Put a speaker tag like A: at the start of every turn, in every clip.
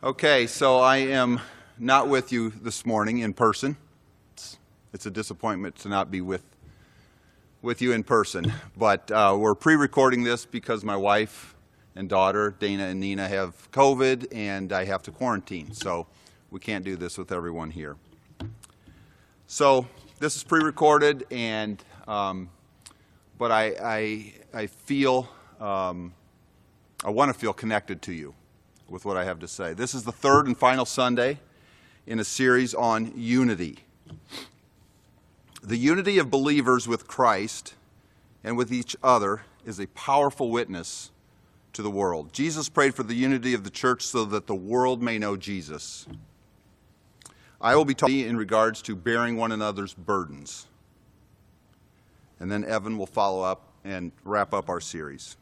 A: Okay, so I am not with you this morning in person. It's, it's a disappointment to not be with with you in person, but uh, we're pre-recording this because my wife and daughter, Dana and Nina, have COVID, and I have to quarantine, so we can't do this with everyone here. So this is pre-recorded, and um, but I I, I feel um, I want to feel connected to you with what I have to say. This is the third and final Sunday in a series on unity. The unity of believers with Christ and with each other is a powerful witness to the world. Jesus prayed for the unity of the church so that the world may know Jesus. I will be talking in regards to bearing one another's burdens. And then Evan will follow up and wrap up our series.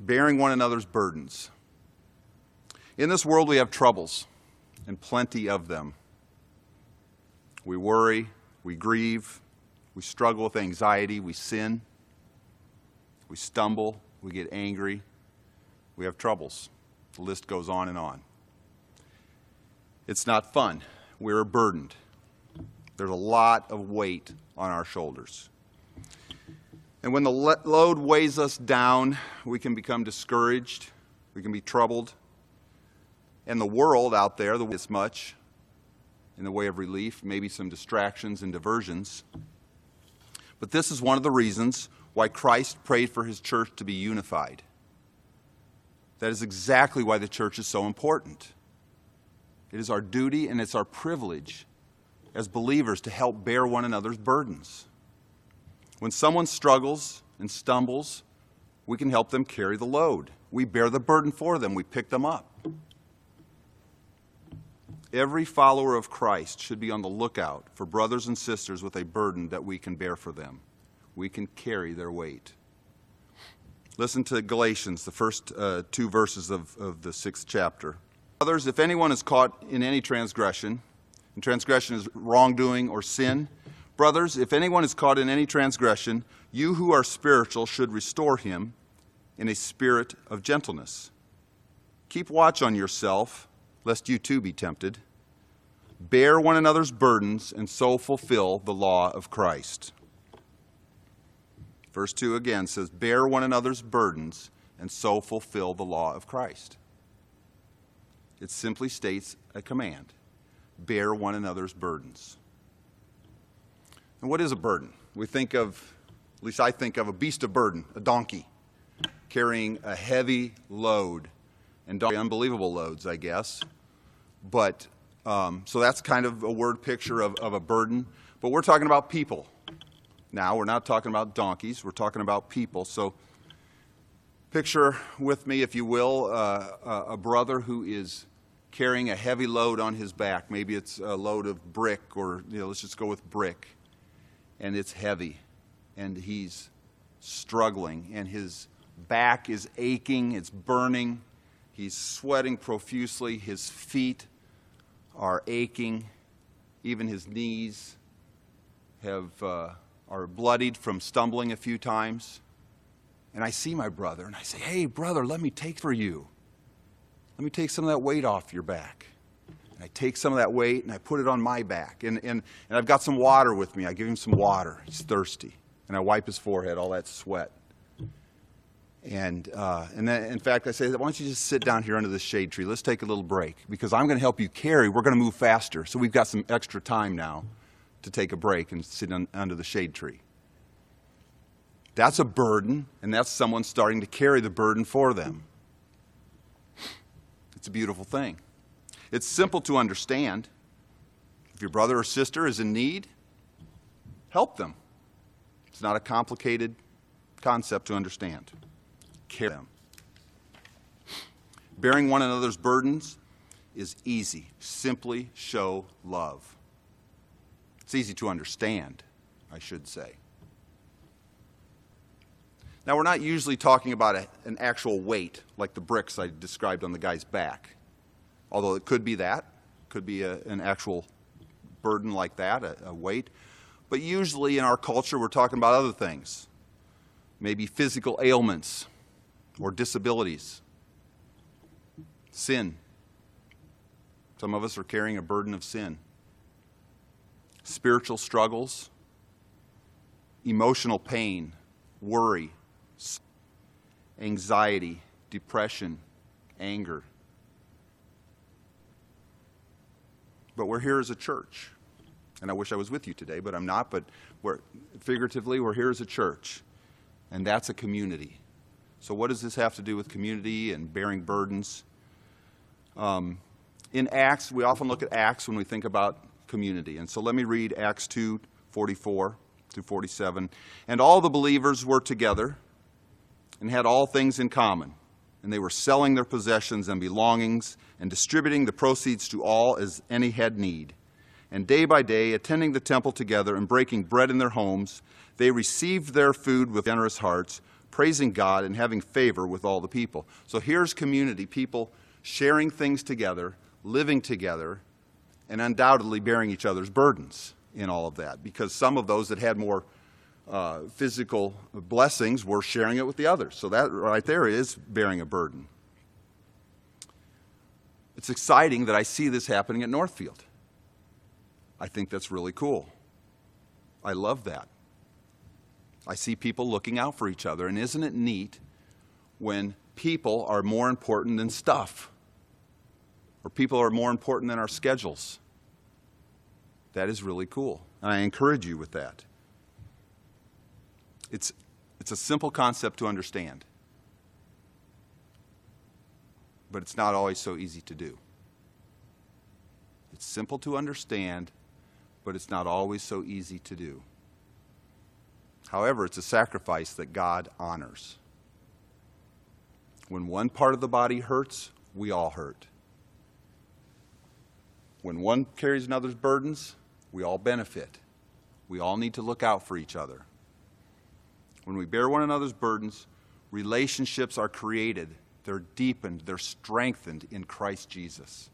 A: Bearing one another's burdens. In this world, we have troubles, and plenty of them. We worry, we grieve, we struggle with anxiety, we sin, we stumble, we get angry, we have troubles. The list goes on and on. It's not fun. We're burdened. There's a lot of weight on our shoulders. And when the load weighs us down, we can become discouraged, we can be troubled, and the world out there this much in the way of relief, maybe some distractions and diversions. But this is one of the reasons why Christ prayed for his church to be unified. That is exactly why the church is so important. It is our duty and it's our privilege as believers to help bear one another's burdens. When someone struggles and stumbles, we can help them carry the load. We bear the burden for them, we pick them up. Every follower of Christ should be on the lookout for brothers and sisters with a burden that we can bear for them. We can carry their weight. Listen to Galatians, the first uh, two verses of, of the sixth chapter. Brothers, if anyone is caught in any transgression, and transgression is wrongdoing or sin, brothers, if anyone is caught in any transgression, you who are spiritual should restore him in a spirit of gentleness. Keep watch on yourself lest you too be tempted. Bear one another's burdens and so fulfill the law of Christ. Verse 2 again says, Bear one another's burdens and so fulfill the law of Christ. It simply states a command bear one another's burdens. And what is a burden? We think of, at least I think of a beast of burden, a donkey, carrying a heavy load and unbelievable loads, I guess. But um, so that's kind of a word picture of, of a burden. But we're talking about people. Now we're not talking about donkeys. We're talking about people. So picture with me, if you will, uh, a brother who is carrying a heavy load on his back. Maybe it's a load of brick, or you know, let's just go with brick, and it's heavy, and he's struggling, and his back is aching, it's burning, he's sweating profusely, his feet are aching, even his knees have, uh, are bloodied from stumbling a few times. And I see my brother and I say, Hey, brother, let me take for you. Let me take some of that weight off your back. And I take some of that weight and I put it on my back. And, and, and I've got some water with me. I give him some water. He's thirsty. And I wipe his forehead, all that sweat. And, uh, and then, in fact, I say, why don't you just sit down here under the shade tree? Let's take a little break because I'm going to help you carry. We're going to move faster. So we've got some extra time now to take a break and sit on, under the shade tree. That's a burden, and that's someone starting to carry the burden for them. It's a beautiful thing. It's simple to understand. If your brother or sister is in need, help them. It's not a complicated concept to understand care them. Bearing one another's burdens is easy. Simply show love. It's easy to understand, I should say. Now, we're not usually talking about a, an actual weight like the bricks I described on the guy's back, although it could be that, could be a, an actual burden like that, a, a weight. But usually in our culture, we're talking about other things maybe physical ailments, or disabilities, sin, Some of us are carrying a burden of sin, spiritual struggles, emotional pain, worry, anxiety, depression, anger. But we're here as a church. And I wish I was with you today, but I'm not. But we're, figuratively, we're here as a church. And that's a community. So, what does this have to do with community and bearing burdens? Um, in Acts, we often look at Acts when we think about community. And so let me read Acts 2 44 through 47. And all the believers were together and had all things in common. And they were selling their possessions and belongings and distributing the proceeds to all as any had need. And day by day, attending the temple together and breaking bread in their homes, they received their food with generous hearts, praising God and having favor with all the people. So here's community, people sharing things together, living together, and undoubtedly bearing each other's burdens in all of that. Because some of those that had more uh, physical blessings were sharing it with the others. So that right there is bearing a burden. It's exciting that I see this happening at Northfield. I think that's really cool. I love that. I see people looking out for each other, and isn't it neat when people are more important than stuff? Or people are more important than our schedules? That is really cool. And I encourage you with that. It's, it's a simple concept to understand, but it's not always so easy to do. It's simple to understand, but it's not always so easy to do. However, it's a sacrifice that God honors. When one part of the body hurts, we all hurt. When one carries another's burdens, we all benefit. We all need to look out for each other. When we bear one another's burdens, relationships are created, they're deepened, they're strengthened in Christ Jesus.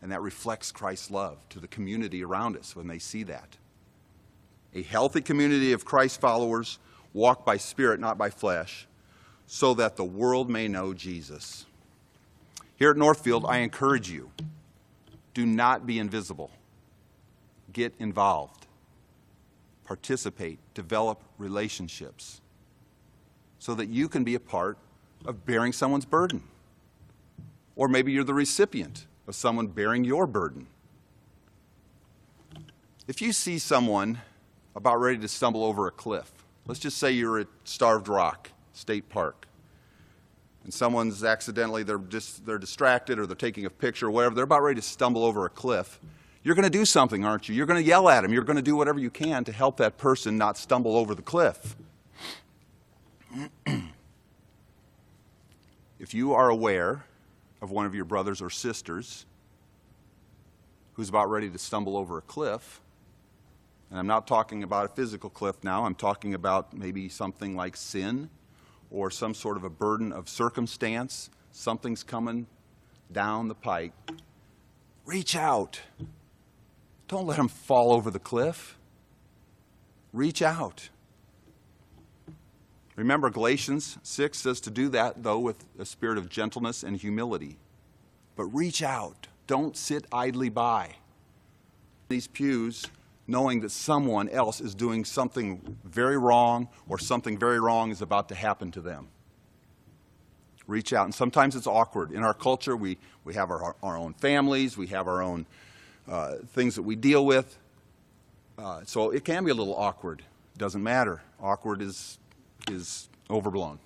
A: And that reflects Christ's love to the community around us when they see that. A healthy community of Christ followers walk by spirit, not by flesh, so that the world may know Jesus. Here at Northfield, I encourage you do not be invisible, get involved participate, develop relationships so that you can be a part of bearing someone's burden. Or maybe you're the recipient of someone bearing your burden. If you see someone about ready to stumble over a cliff, let's just say you're at Starved Rock State Park, and someone's accidentally, they're, just, they're distracted or they're taking a picture or whatever, they're about ready to stumble over a cliff you're going to do something, aren't you? You're going to yell at him. You're going to do whatever you can to help that person not stumble over the cliff. if you are aware of one of your brothers or sisters who's about ready to stumble over a cliff, and I'm not talking about a physical cliff now, I'm talking about maybe something like sin or some sort of a burden of circumstance, something's coming down the pike. Reach out. Don't let them fall over the cliff. Reach out. Remember, Galatians 6 says to do that, though, with a spirit of gentleness and humility. But reach out. Don't sit idly by. These pews, knowing that someone else is doing something very wrong or something very wrong is about to happen to them. Reach out. And sometimes it's awkward. In our culture, we, we have our, our own families, we have our own uh, things that we deal with. Uh, so it can be a little awkward. Doesn't matter. Awkward is, is overblown.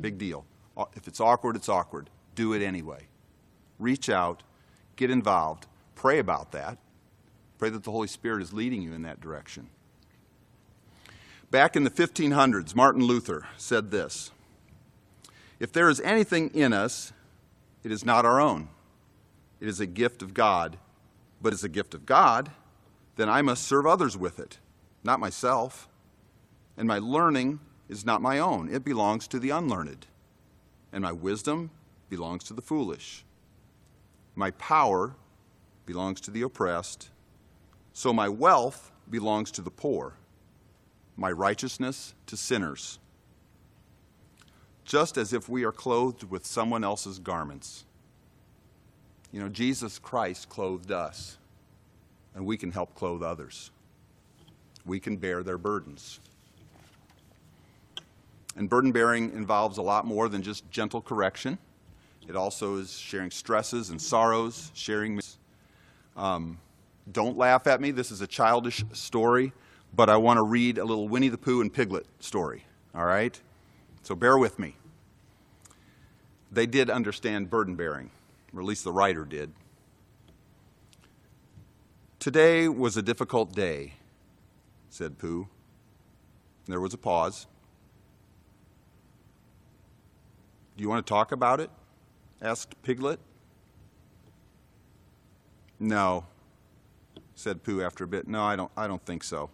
A: Big deal. If it's awkward, it's awkward. Do it anyway. Reach out, get involved, pray about that. Pray that the Holy Spirit is leading you in that direction. Back in the 1500s, Martin Luther said this If there is anything in us, it is not our own. It is a gift of God but is a gift of God, then I must serve others with it, not myself. And my learning is not my own, it belongs to the unlearned. And my wisdom belongs to the foolish. My power belongs to the oppressed. So my wealth belongs to the poor, my righteousness to sinners. Just as if we are clothed with someone else's garments. You know, Jesus Christ clothed us, and we can help clothe others. We can bear their burdens. And burden bearing involves a lot more than just gentle correction. It also is sharing stresses and sorrows, sharing. Um, don't laugh at me. This is a childish story, but I want to read a little Winnie the Pooh and Piglet story. All right? So bear with me. They did understand burden bearing, or at least the writer did. Today was a difficult day, said Pooh. There was a pause. Do you want to talk about it? asked Piglet. No, said Pooh after a bit. No, I don't, I don't think so.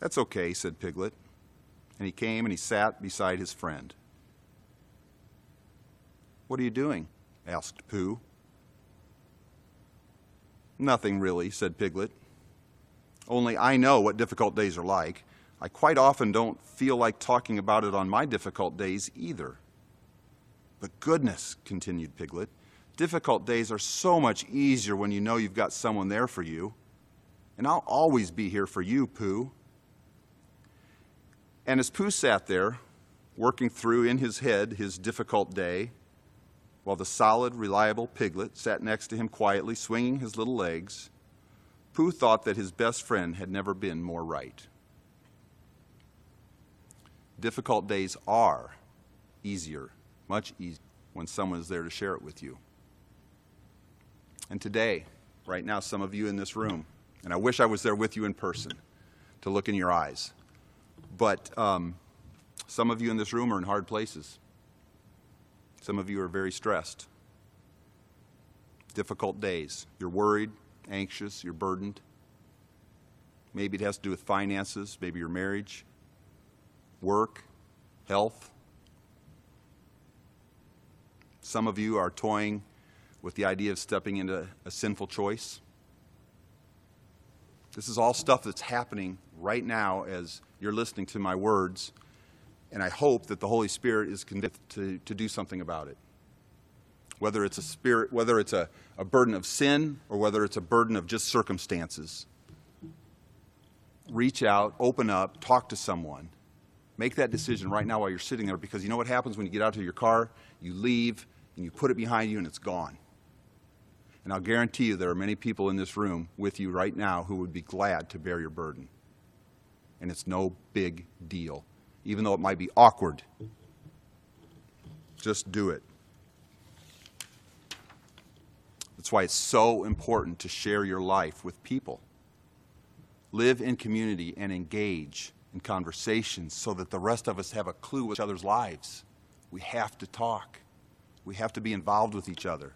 A: That's okay, said Piglet. And he came and he sat beside his friend. What are you doing? asked Pooh. Nothing really, said Piglet. Only I know what difficult days are like. I quite often don't feel like talking about it on my difficult days either. But goodness, continued Piglet, difficult days are so much easier when you know you've got someone there for you. And I'll always be here for you, Pooh. And as Pooh sat there, working through in his head his difficult day, while the solid, reliable Piglet sat next to him quietly, swinging his little legs, Pooh thought that his best friend had never been more right. Difficult days are easier, much easier, when someone is there to share it with you. And today, right now, some of you in this room, and I wish I was there with you in person to look in your eyes, but um, some of you in this room are in hard places. Some of you are very stressed. Difficult days. You're worried, anxious, you're burdened. Maybe it has to do with finances, maybe your marriage, work, health. Some of you are toying with the idea of stepping into a sinful choice. This is all stuff that's happening right now as you're listening to my words, and I hope that the Holy Spirit is convinced to, to do something about it. Whether it's a spirit, whether it's a, a burden of sin, or whether it's a burden of just circumstances. Reach out, open up, talk to someone. Make that decision right now while you're sitting there because you know what happens when you get out to your car? You leave and you put it behind you and it's gone. And I'll guarantee you there are many people in this room with you right now who would be glad to bear your burden. And it's no big deal, even though it might be awkward. Just do it. That's why it's so important to share your life with people. Live in community and engage in conversations so that the rest of us have a clue of each other's lives. We have to talk. We have to be involved with each other.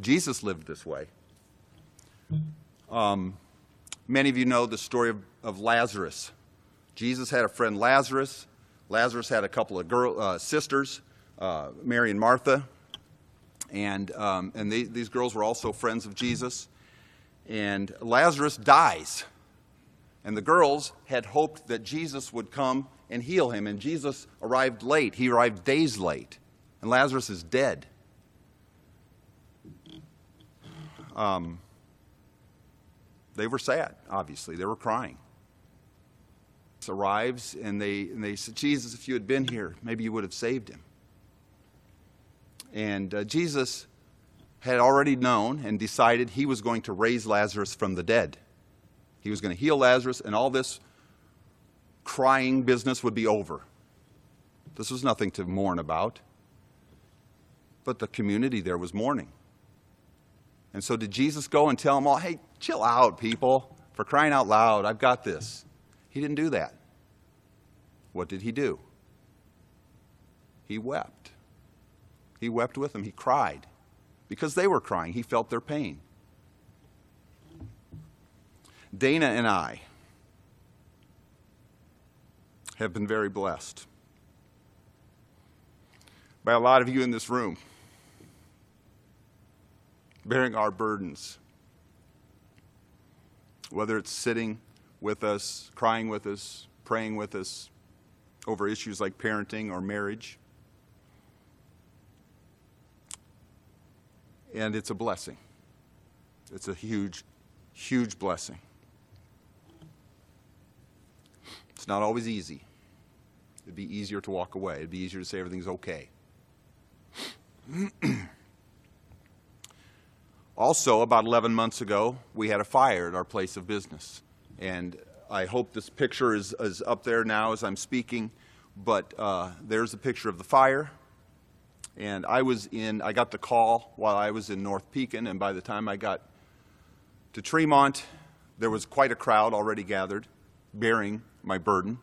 A: Jesus lived this way. Um, many of you know the story of, of, Lazarus. Jesus had a friend Lazarus. Lazarus had a couple of girl, uh, sisters, uh, Mary and Martha. And, um, and they, these girls were also friends of Jesus. And Lazarus dies. And the girls had hoped that Jesus would come and heal him. And Jesus arrived late. He arrived days late. And Lazarus is dead. Um, they were sad, obviously. They were crying. Jesus arrives and they, and they said, Jesus, if you had been here, maybe you would have saved him. And uh, Jesus had already known and decided he was going to raise Lazarus from the dead. He was going to heal Lazarus, and all this crying business would be over. This was nothing to mourn about. But the community there was mourning. And so, did Jesus go and tell them all, hey, chill out, people, for crying out loud, I've got this? He didn't do that. What did he do? He wept. He wept with them. He cried because they were crying. He felt their pain. Dana and I have been very blessed by a lot of you in this room bearing our burdens. Whether it's sitting with us, crying with us, praying with us over issues like parenting or marriage. And it's a blessing. It's a huge, huge blessing. It's not always easy. It'd be easier to walk away, it'd be easier to say everything's okay. also, about 11 months ago, we had a fire at our place of business. And I hope this picture is, is up there now as I'm speaking. But uh, there's a picture of the fire. And I was in, I got the call while I was in North Pekin, and by the time I got to Tremont, there was quite a crowd already gathered bearing my burden.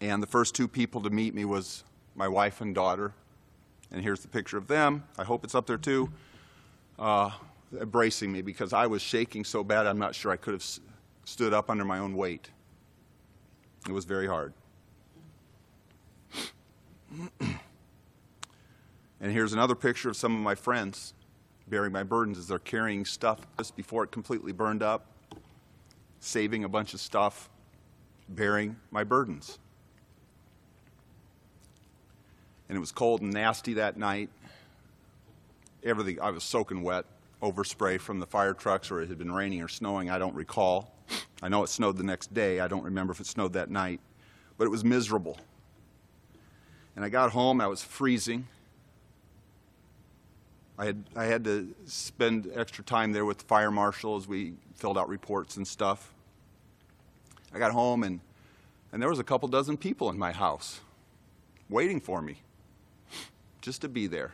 A: And the first two people to meet me was my wife and daughter. And here's the picture of them. I hope it's up there too. Uh, embracing me because I was shaking so bad I'm not sure I could have stood up under my own weight. It was very hard. and here's another picture of some of my friends bearing my burdens as they're carrying stuff just before it completely burned up, saving a bunch of stuff, bearing my burdens. And it was cold and nasty that night. Everything, I was soaking wet, overspray from the fire trucks, or it had been raining or snowing, I don't recall. I know it snowed the next day. I don't remember if it snowed that night. But it was miserable. And I got home, I was freezing. I had, I had to spend extra time there with the fire marshal as we filled out reports and stuff. I got home, and, and there was a couple dozen people in my house waiting for me just to be there.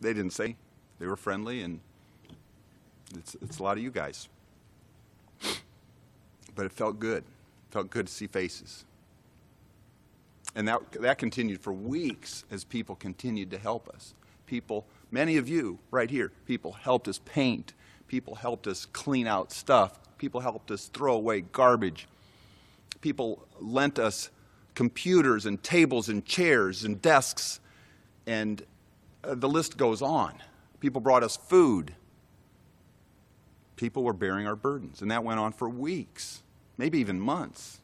A: They didn't say, they were friendly, and it's, it's a lot of you guys. But it felt good. It felt good to see faces. And that, that continued for weeks as people continued to help us. People, many of you right here, people helped us paint. People helped us clean out stuff. People helped us throw away garbage. People lent us computers and tables and chairs and desks. And uh, the list goes on. People brought us food. People were bearing our burdens. And that went on for weeks, maybe even months.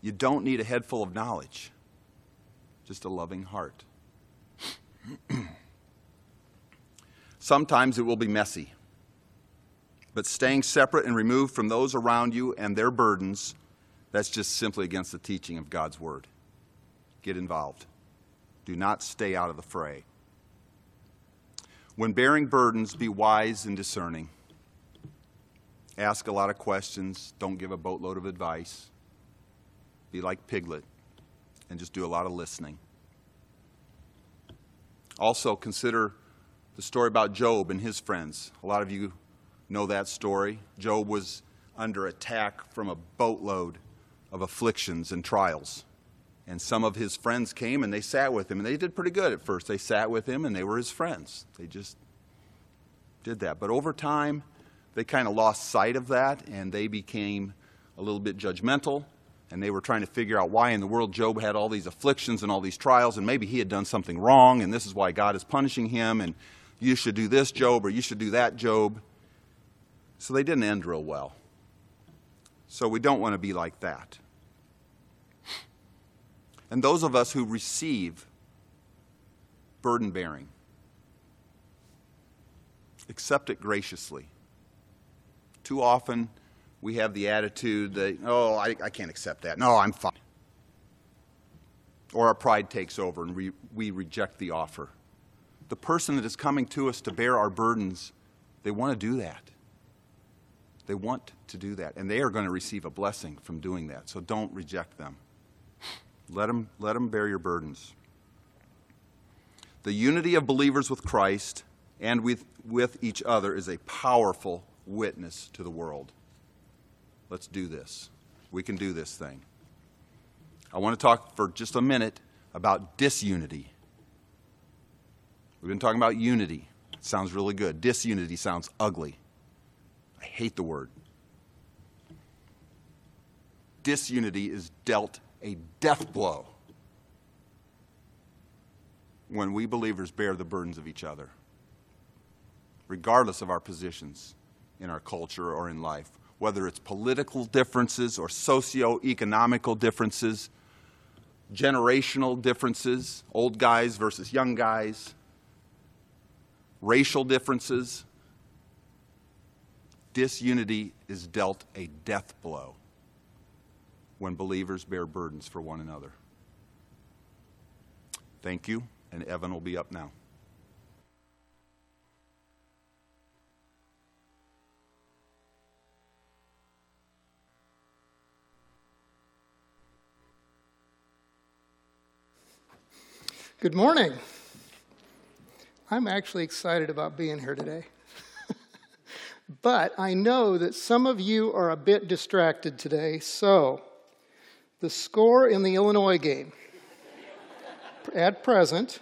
A: You don't need a head full of knowledge, just a loving heart. Sometimes it will be messy, but staying separate and removed from those around you and their burdens, that's just simply against the teaching of God's Word. Get involved. Do not stay out of the fray. When bearing burdens, be wise and discerning. Ask a lot of questions. Don't give a boatload of advice. Be like Piglet and just do a lot of listening. Also, consider the story about Job and his friends. A lot of you know that story. Job was under attack from a boatload of afflictions and trials. And some of his friends came and they sat with him, and they did pretty good at first. They sat with him and they were his friends. They just did that. But over time, they kind of lost sight of that and they became a little bit judgmental and they were trying to figure out why in the world Job had all these afflictions and all these trials, and maybe he had done something wrong, and this is why God is punishing him, and you should do this, Job, or you should do that, Job. So they didn't end real well. So we don't want to be like that. And those of us who receive burden bearing, accept it graciously. Too often, we have the attitude that, oh, I, I can't accept that. No, I'm fine. Or our pride takes over and we, we reject the offer. The person that is coming to us to bear our burdens, they want to do that. They want to do that. And they are going to receive a blessing from doing that. So don't reject them. Let them, let them bear your burdens. The unity of believers with Christ and with, with each other is a powerful witness to the world. Let's do this. We can do this thing. I want to talk for just a minute about disunity. We've been talking about unity. It sounds really good. Disunity sounds ugly. I hate the word. Disunity is dealt a death blow when we believers bear the burdens of each other, regardless of our positions in our culture or in life whether it's political differences or socio-economical differences, generational differences, old guys versus young guys, racial differences. Disunity is dealt a death blow when believers bear burdens for one another. Thank you, and Evan will be up now.
B: Good morning. I'm actually excited about being here today. But I know that some of you are a bit distracted today, so the score in the Illinois game at present,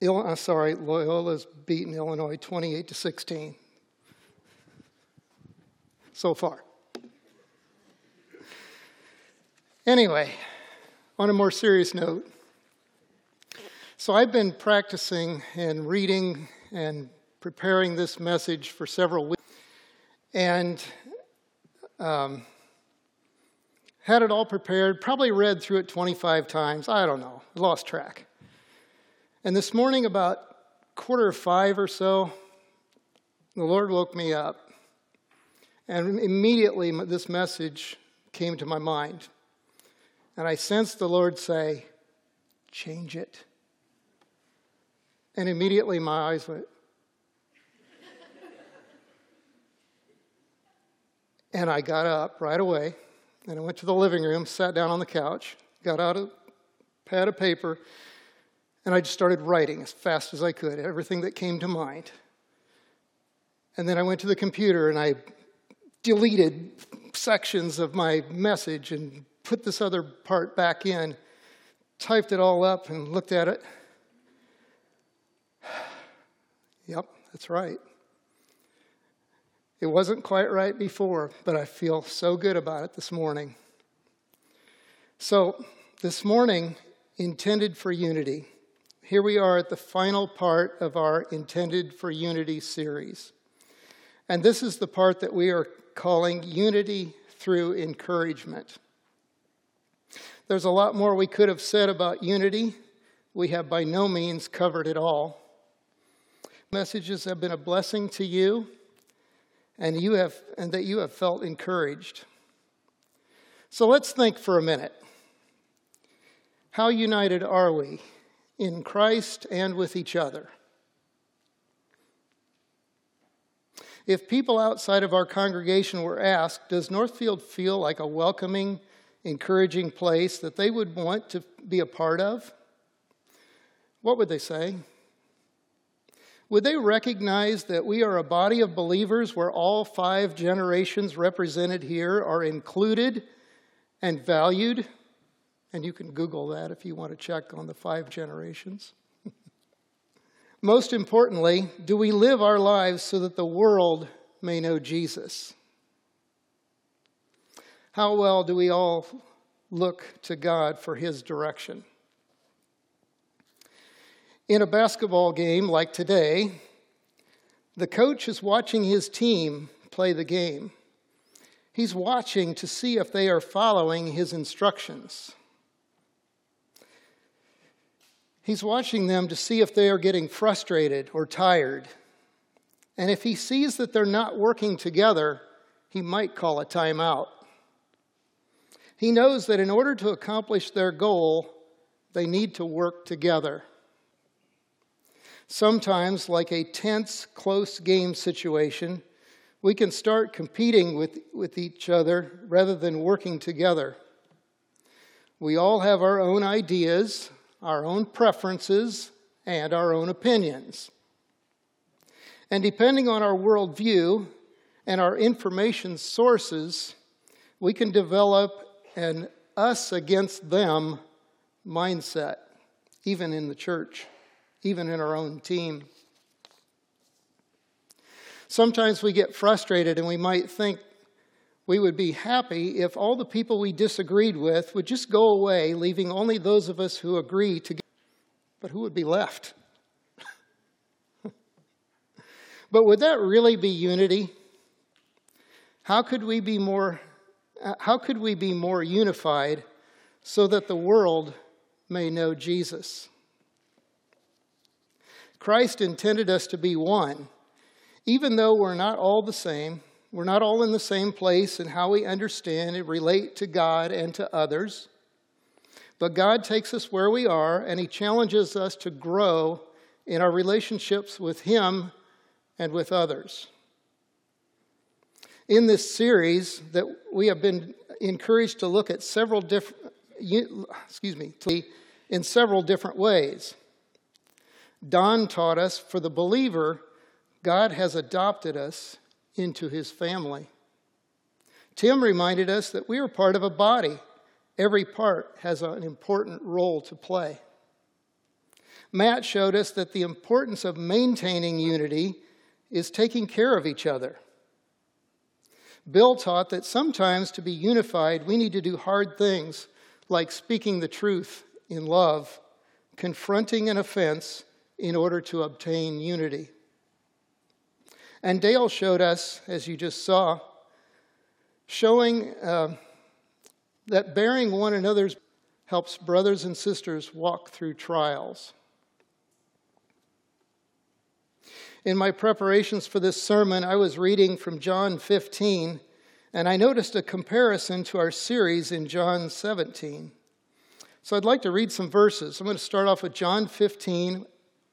B: Il- uh, sorry, Loyola's beaten Illinois 28 to 16 so far. Anyway, on a more serious note, so I've been practicing and reading and preparing this message for several weeks, and um, had it all prepared. Probably read through it 25 times. I don't know. Lost track. And this morning, about quarter of five or so, the Lord woke me up, and immediately this message came to my mind. And I sensed the Lord say, Change it. And immediately my eyes went. And I got up right away and I went to the living room, sat down on the couch, got out a pad of paper, and I just started writing as fast as I could, everything that came to mind. And then I went to the computer and I deleted sections of my message and put this other part back in, typed it all up, and looked at it. yep, that's right. It wasn't quite right before, but I feel so good about it this morning. So, this morning, intended for unity. Here we are at the final part of our Intended for Unity series. And this is the part that we are calling Unity through Encouragement. There's a lot more we could have said about unity. We have by no means covered it all. Messages have been a blessing to you, and you have and that you have felt encouraged. So let's think for a minute. How united are we in Christ and with each other? If people outside of our congregation were asked, does Northfield feel like a welcoming encouraging place that they would want to be a part of, what would they say? Would they recognize that we are a body of believers where all five generations represented here are included and valued? And you can Google that if you want to check on the five generations. Most importantly, do we live our lives so that the world may know Jesus? How well do we all look to God for His direction? In a basketball game like today, the coach is watching his team play the game. He's watching to see if they are following his instructions. He's watching them to see if they are getting frustrated or tired. And if he sees that they're not working together, he might call a timeout. He knows that in order to accomplish their goal, they need to work together. Sometimes, like a tense, close game situation, we can start competing with, with each other rather than working together. We all have our own ideas, our own preferences, and our own opinions. And depending on our worldview and our information sources, we can develop an us against them mindset, even in the church, even in our own team. Sometimes we get frustrated and we might think we would be happy if all the people we disagreed with would just go away, leaving only those of us who agree to. But who would be left? but would that really be unity? How could we be more uh, how could we be more unified so that the world may know Jesus? Christ intended us to be one, even though we're not all the same. We're not all in the same place in how we understand and relate to God and to others. But God takes us where we are and He challenges us to grow in our relationships with Him and with others. In this series that we have been encouraged to look at several different excuse me, in several different ways. Don taught us for the believer, God has adopted us into his family. Tim reminded us that we are part of a body. Every part has an important role to play. Matt showed us that the importance of maintaining unity is taking care of each other. Bill taught that sometimes to be unified, we need to do hard things like speaking the truth in love, confronting an offense in order to obtain unity. And Dale showed us, as you just saw, showing uh, that bearing one another's helps brothers and sisters walk through trials. In my preparations for this sermon, I was reading from John 15, and I noticed a comparison to our series in John 17. So I'd like to read some verses. I'm going to start off with John 15,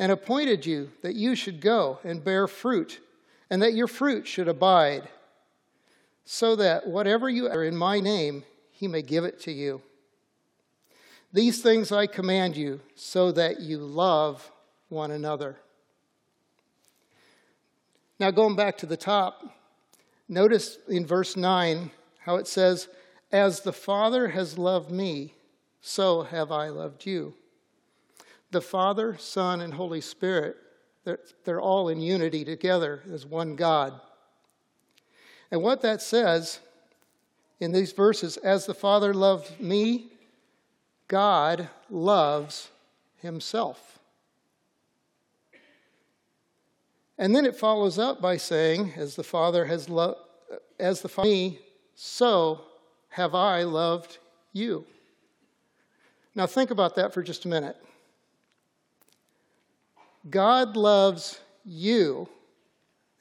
B: and appointed you that you should go and bear fruit, and that your fruit should abide, so that whatever you are in my name, he may give it to you. These things I command you so that you love one another. Now, going back to the top, notice in verse 9 how it says, As the Father has loved me, so have I loved you. The Father, Son, and Holy Spirit, they're, they're all in unity together as one God. And what that says in these verses, as the Father loved me, God loves himself. And then it follows up by saying, as the Father has loved, as the Father me, so have I loved you. Now think about that for just a minute. God loves you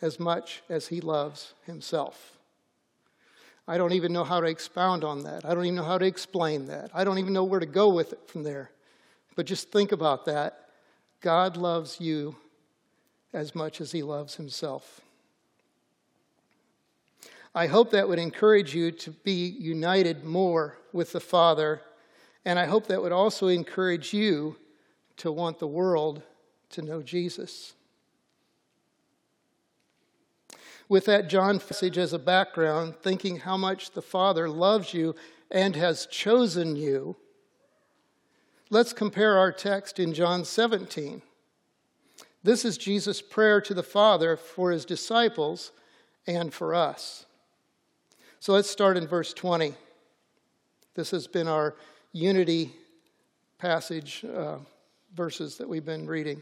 B: as much as he loves himself. I don't even know how to expound on that. I don't even know how to explain that. I don't even know where to go with it from there. But just think about that. God loves you as much as he loves himself. I hope that would encourage you to be united more with the Father, and I hope that would also encourage you to want the world to know Jesus. with that John passage as a background, thinking how much the Father loves you and has chosen you, let's compare our text in John 17. This is Jesus' prayer to the Father for his disciples and for us. So let's start in verse 20. This has been our unity passage uh, verses that we've been reading.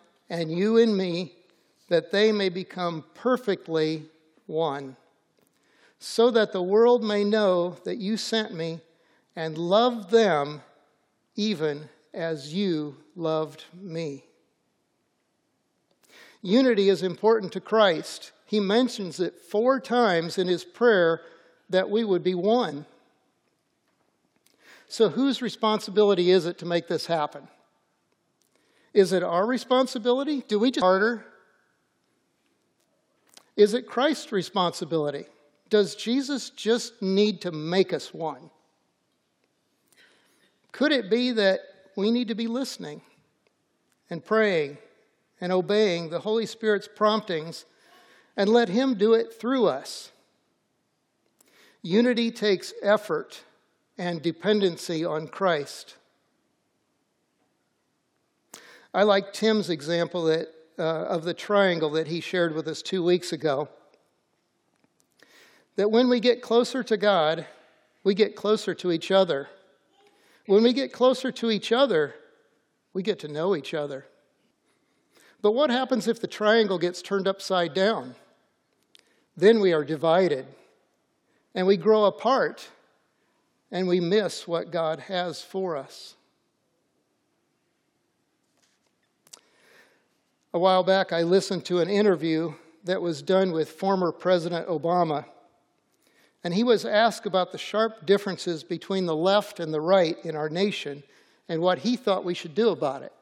B: and you and me, that they may become perfectly one, so that the world may know that you sent me and loved them even as you loved me. Unity is important to Christ. He mentions it four times in his prayer that we would be one. So, whose responsibility is it to make this happen? Is it our responsibility? Do we just harder? Is it Christ's responsibility? Does Jesus just need to make us one? Could it be that we need to be listening and praying and obeying the Holy Spirit's promptings and let Him do it through us? Unity takes effort and dependency on Christ. I like Tim's example that, uh, of the triangle that he shared with us two weeks ago. That when we get closer to God, we get closer to each other. When we get closer to each other, we get to know each other. But what happens if the triangle gets turned upside down? Then we are divided and we grow apart and we miss what God has for us. A while back, I listened to an interview that was done with former President Obama. And he was asked about the sharp differences between the left and the right in our nation and what he thought we should do about it.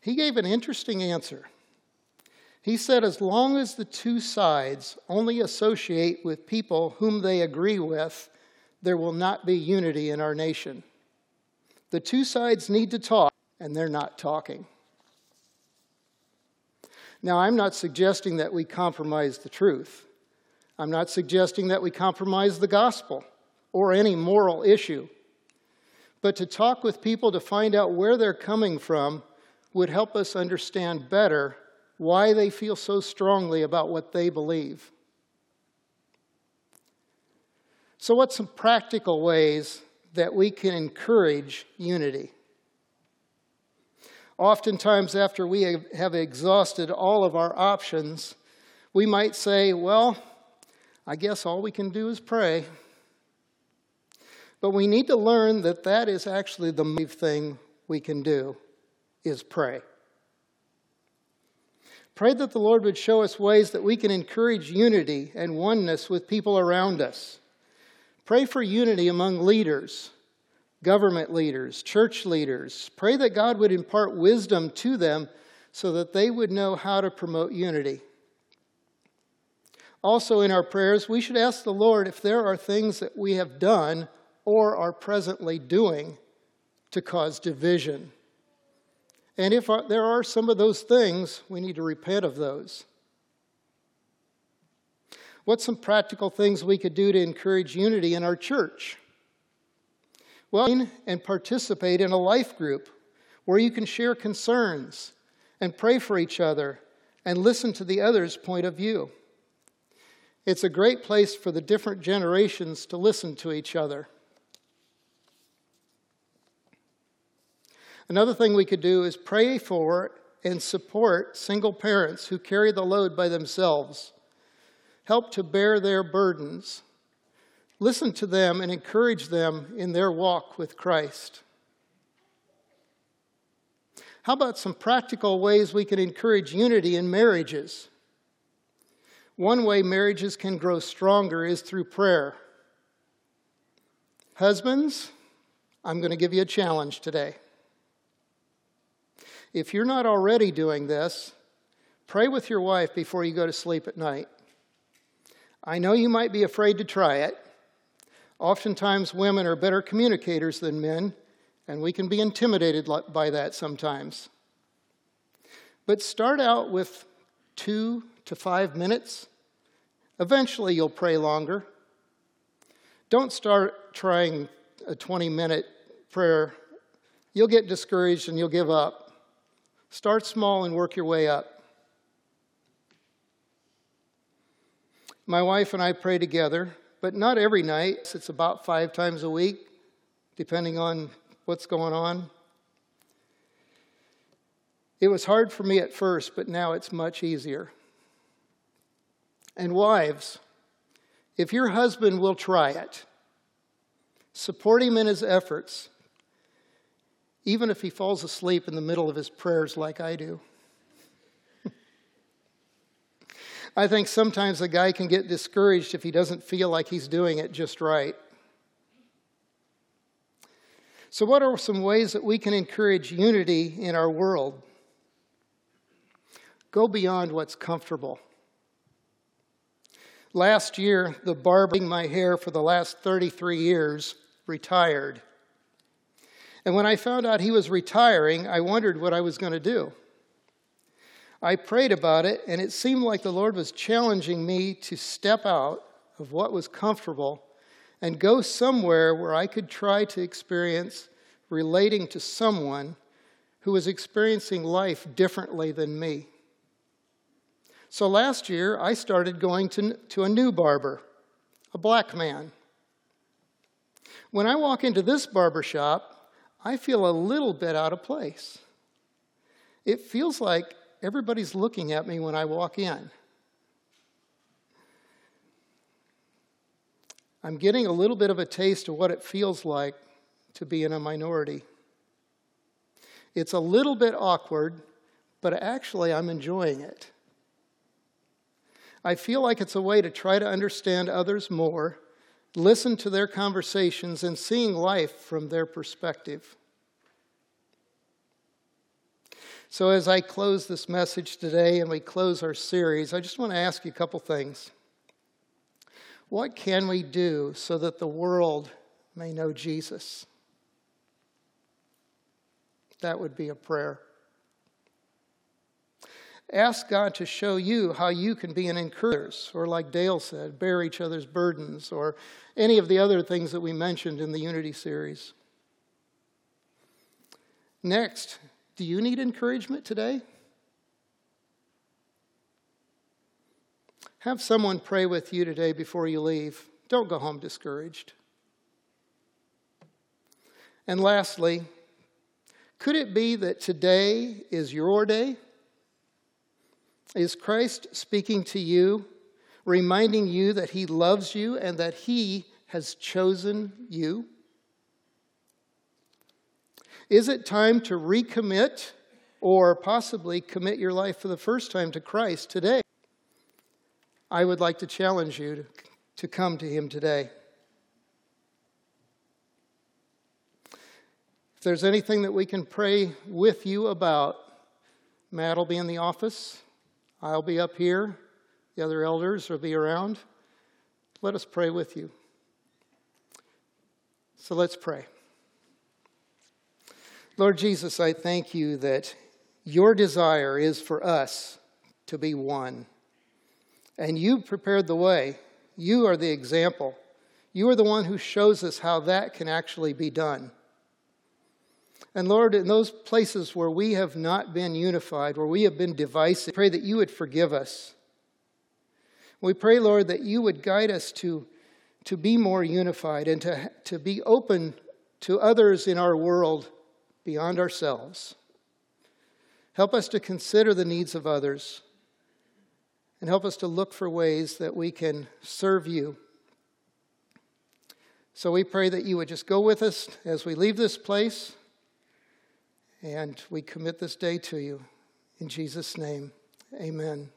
B: He gave an interesting answer. He said, as long as the two sides only associate with people whom they agree with, there will not be unity in our nation. The two sides need to talk, and they're not talking. Now, I'm not suggesting that we compromise the truth. I'm not suggesting that we compromise the gospel or any moral issue. But to talk with people to find out where they're coming from would help us understand better why they feel so strongly about what they believe. So, what's some practical ways that we can encourage unity? Oftentimes, after we have exhausted all of our options, we might say, Well, I guess all we can do is pray. But we need to learn that that is actually the main thing we can do is pray. Pray that the Lord would show us ways that we can encourage unity and oneness with people around us. Pray for unity among leaders, government leaders, church leaders. Pray that God would impart wisdom to them so that they would know how to promote unity. Also, in our prayers, we should ask the Lord if there are things that we have done or are presently doing to cause division. And if there are some of those things, we need to repent of those. What's some practical things we could do to encourage unity in our church? Well, and participate in a life group where you can share concerns and pray for each other and listen to the other's point of view. It's a great place for the different generations to listen to each other. Another thing we could do is pray for and support single parents who carry the load by themselves help to bear their burdens. Listen to them and encourage them in their walk with Christ. How about some practical ways we can encourage unity in marriages? One way marriages can grow stronger is through prayer. Husbands, I'm going to give you a challenge today. If you're not already doing this, pray with your wife before you go to sleep at night. I know you might be afraid to try it. Oftentimes, women are better communicators than men, and we can be intimidated by that sometimes. But start out with two to five minutes. Eventually, you'll pray longer. Don't start trying a 20 minute prayer. You'll get discouraged and you'll give up. Start small and work your way up. My wife and I pray together, but not every night. It's about five times a week, depending on what's going on. It was hard for me at first, but now it's much easier. And wives, if your husband will try it, support him in his efforts, even if he falls asleep in the middle of his prayers like I do. I think sometimes a guy can get discouraged if he doesn't feel like he's doing it just right. So, what are some ways that we can encourage unity in our world? Go beyond what's comfortable. Last year, the barbing my hair for the last 33 years retired. And when I found out he was retiring, I wondered what I was going to do. I prayed about it, and it seemed like the Lord was challenging me to step out of what was comfortable and go somewhere where I could try to experience relating to someone who was experiencing life differently than me. So last year, I started going to, to a new barber, a black man. When I walk into this barber shop, I feel a little bit out of place. It feels like everybody's looking at me when I walk in. I'm getting a little bit of a taste of what it feels like to be in a minority. It's a little bit awkward, but actually I'm enjoying it. I feel like it's a way to try to understand others more, listen to their conversations, and seeing life from their perspective. So, as I close this message today and we close our series, I just want to ask you a couple things. What can we do so that the world may know Jesus? That would be a prayer. Ask God to show you how you can be an encourager, or like Dale said, bear each other's burdens, or any of the other things that we mentioned in the Unity series. Next, do you need encouragement today? Have someone pray with you today before you leave. Don't go home discouraged. And lastly, could it be that today is your day? Is Christ speaking to you, reminding you that he loves you and that he has chosen you? Is it time to recommit or possibly commit your life for the first time to Christ today? I would like to challenge you to, to come to him today. If there's anything that we can pray with you about, Matt will be in the office. I'll be up here. The other elders will be around. Let us pray with you. So let's pray. Lord Jesus, I thank you that your desire is for us to be one. And you prepared the way. You are the example. You are the one who shows us how that can actually be done. And Lord, in those places where we have not been unified, where we have been divisive, pray that you would forgive us. We pray, Lord, that you would guide us to, to be more unified and to, to be open to others in our world beyond ourselves. Help us to consider the needs of others and help us to look for ways that we can serve you. So we pray that you would just go with us as we leave this place. And we commit this day to you. In Jesus' name, amen.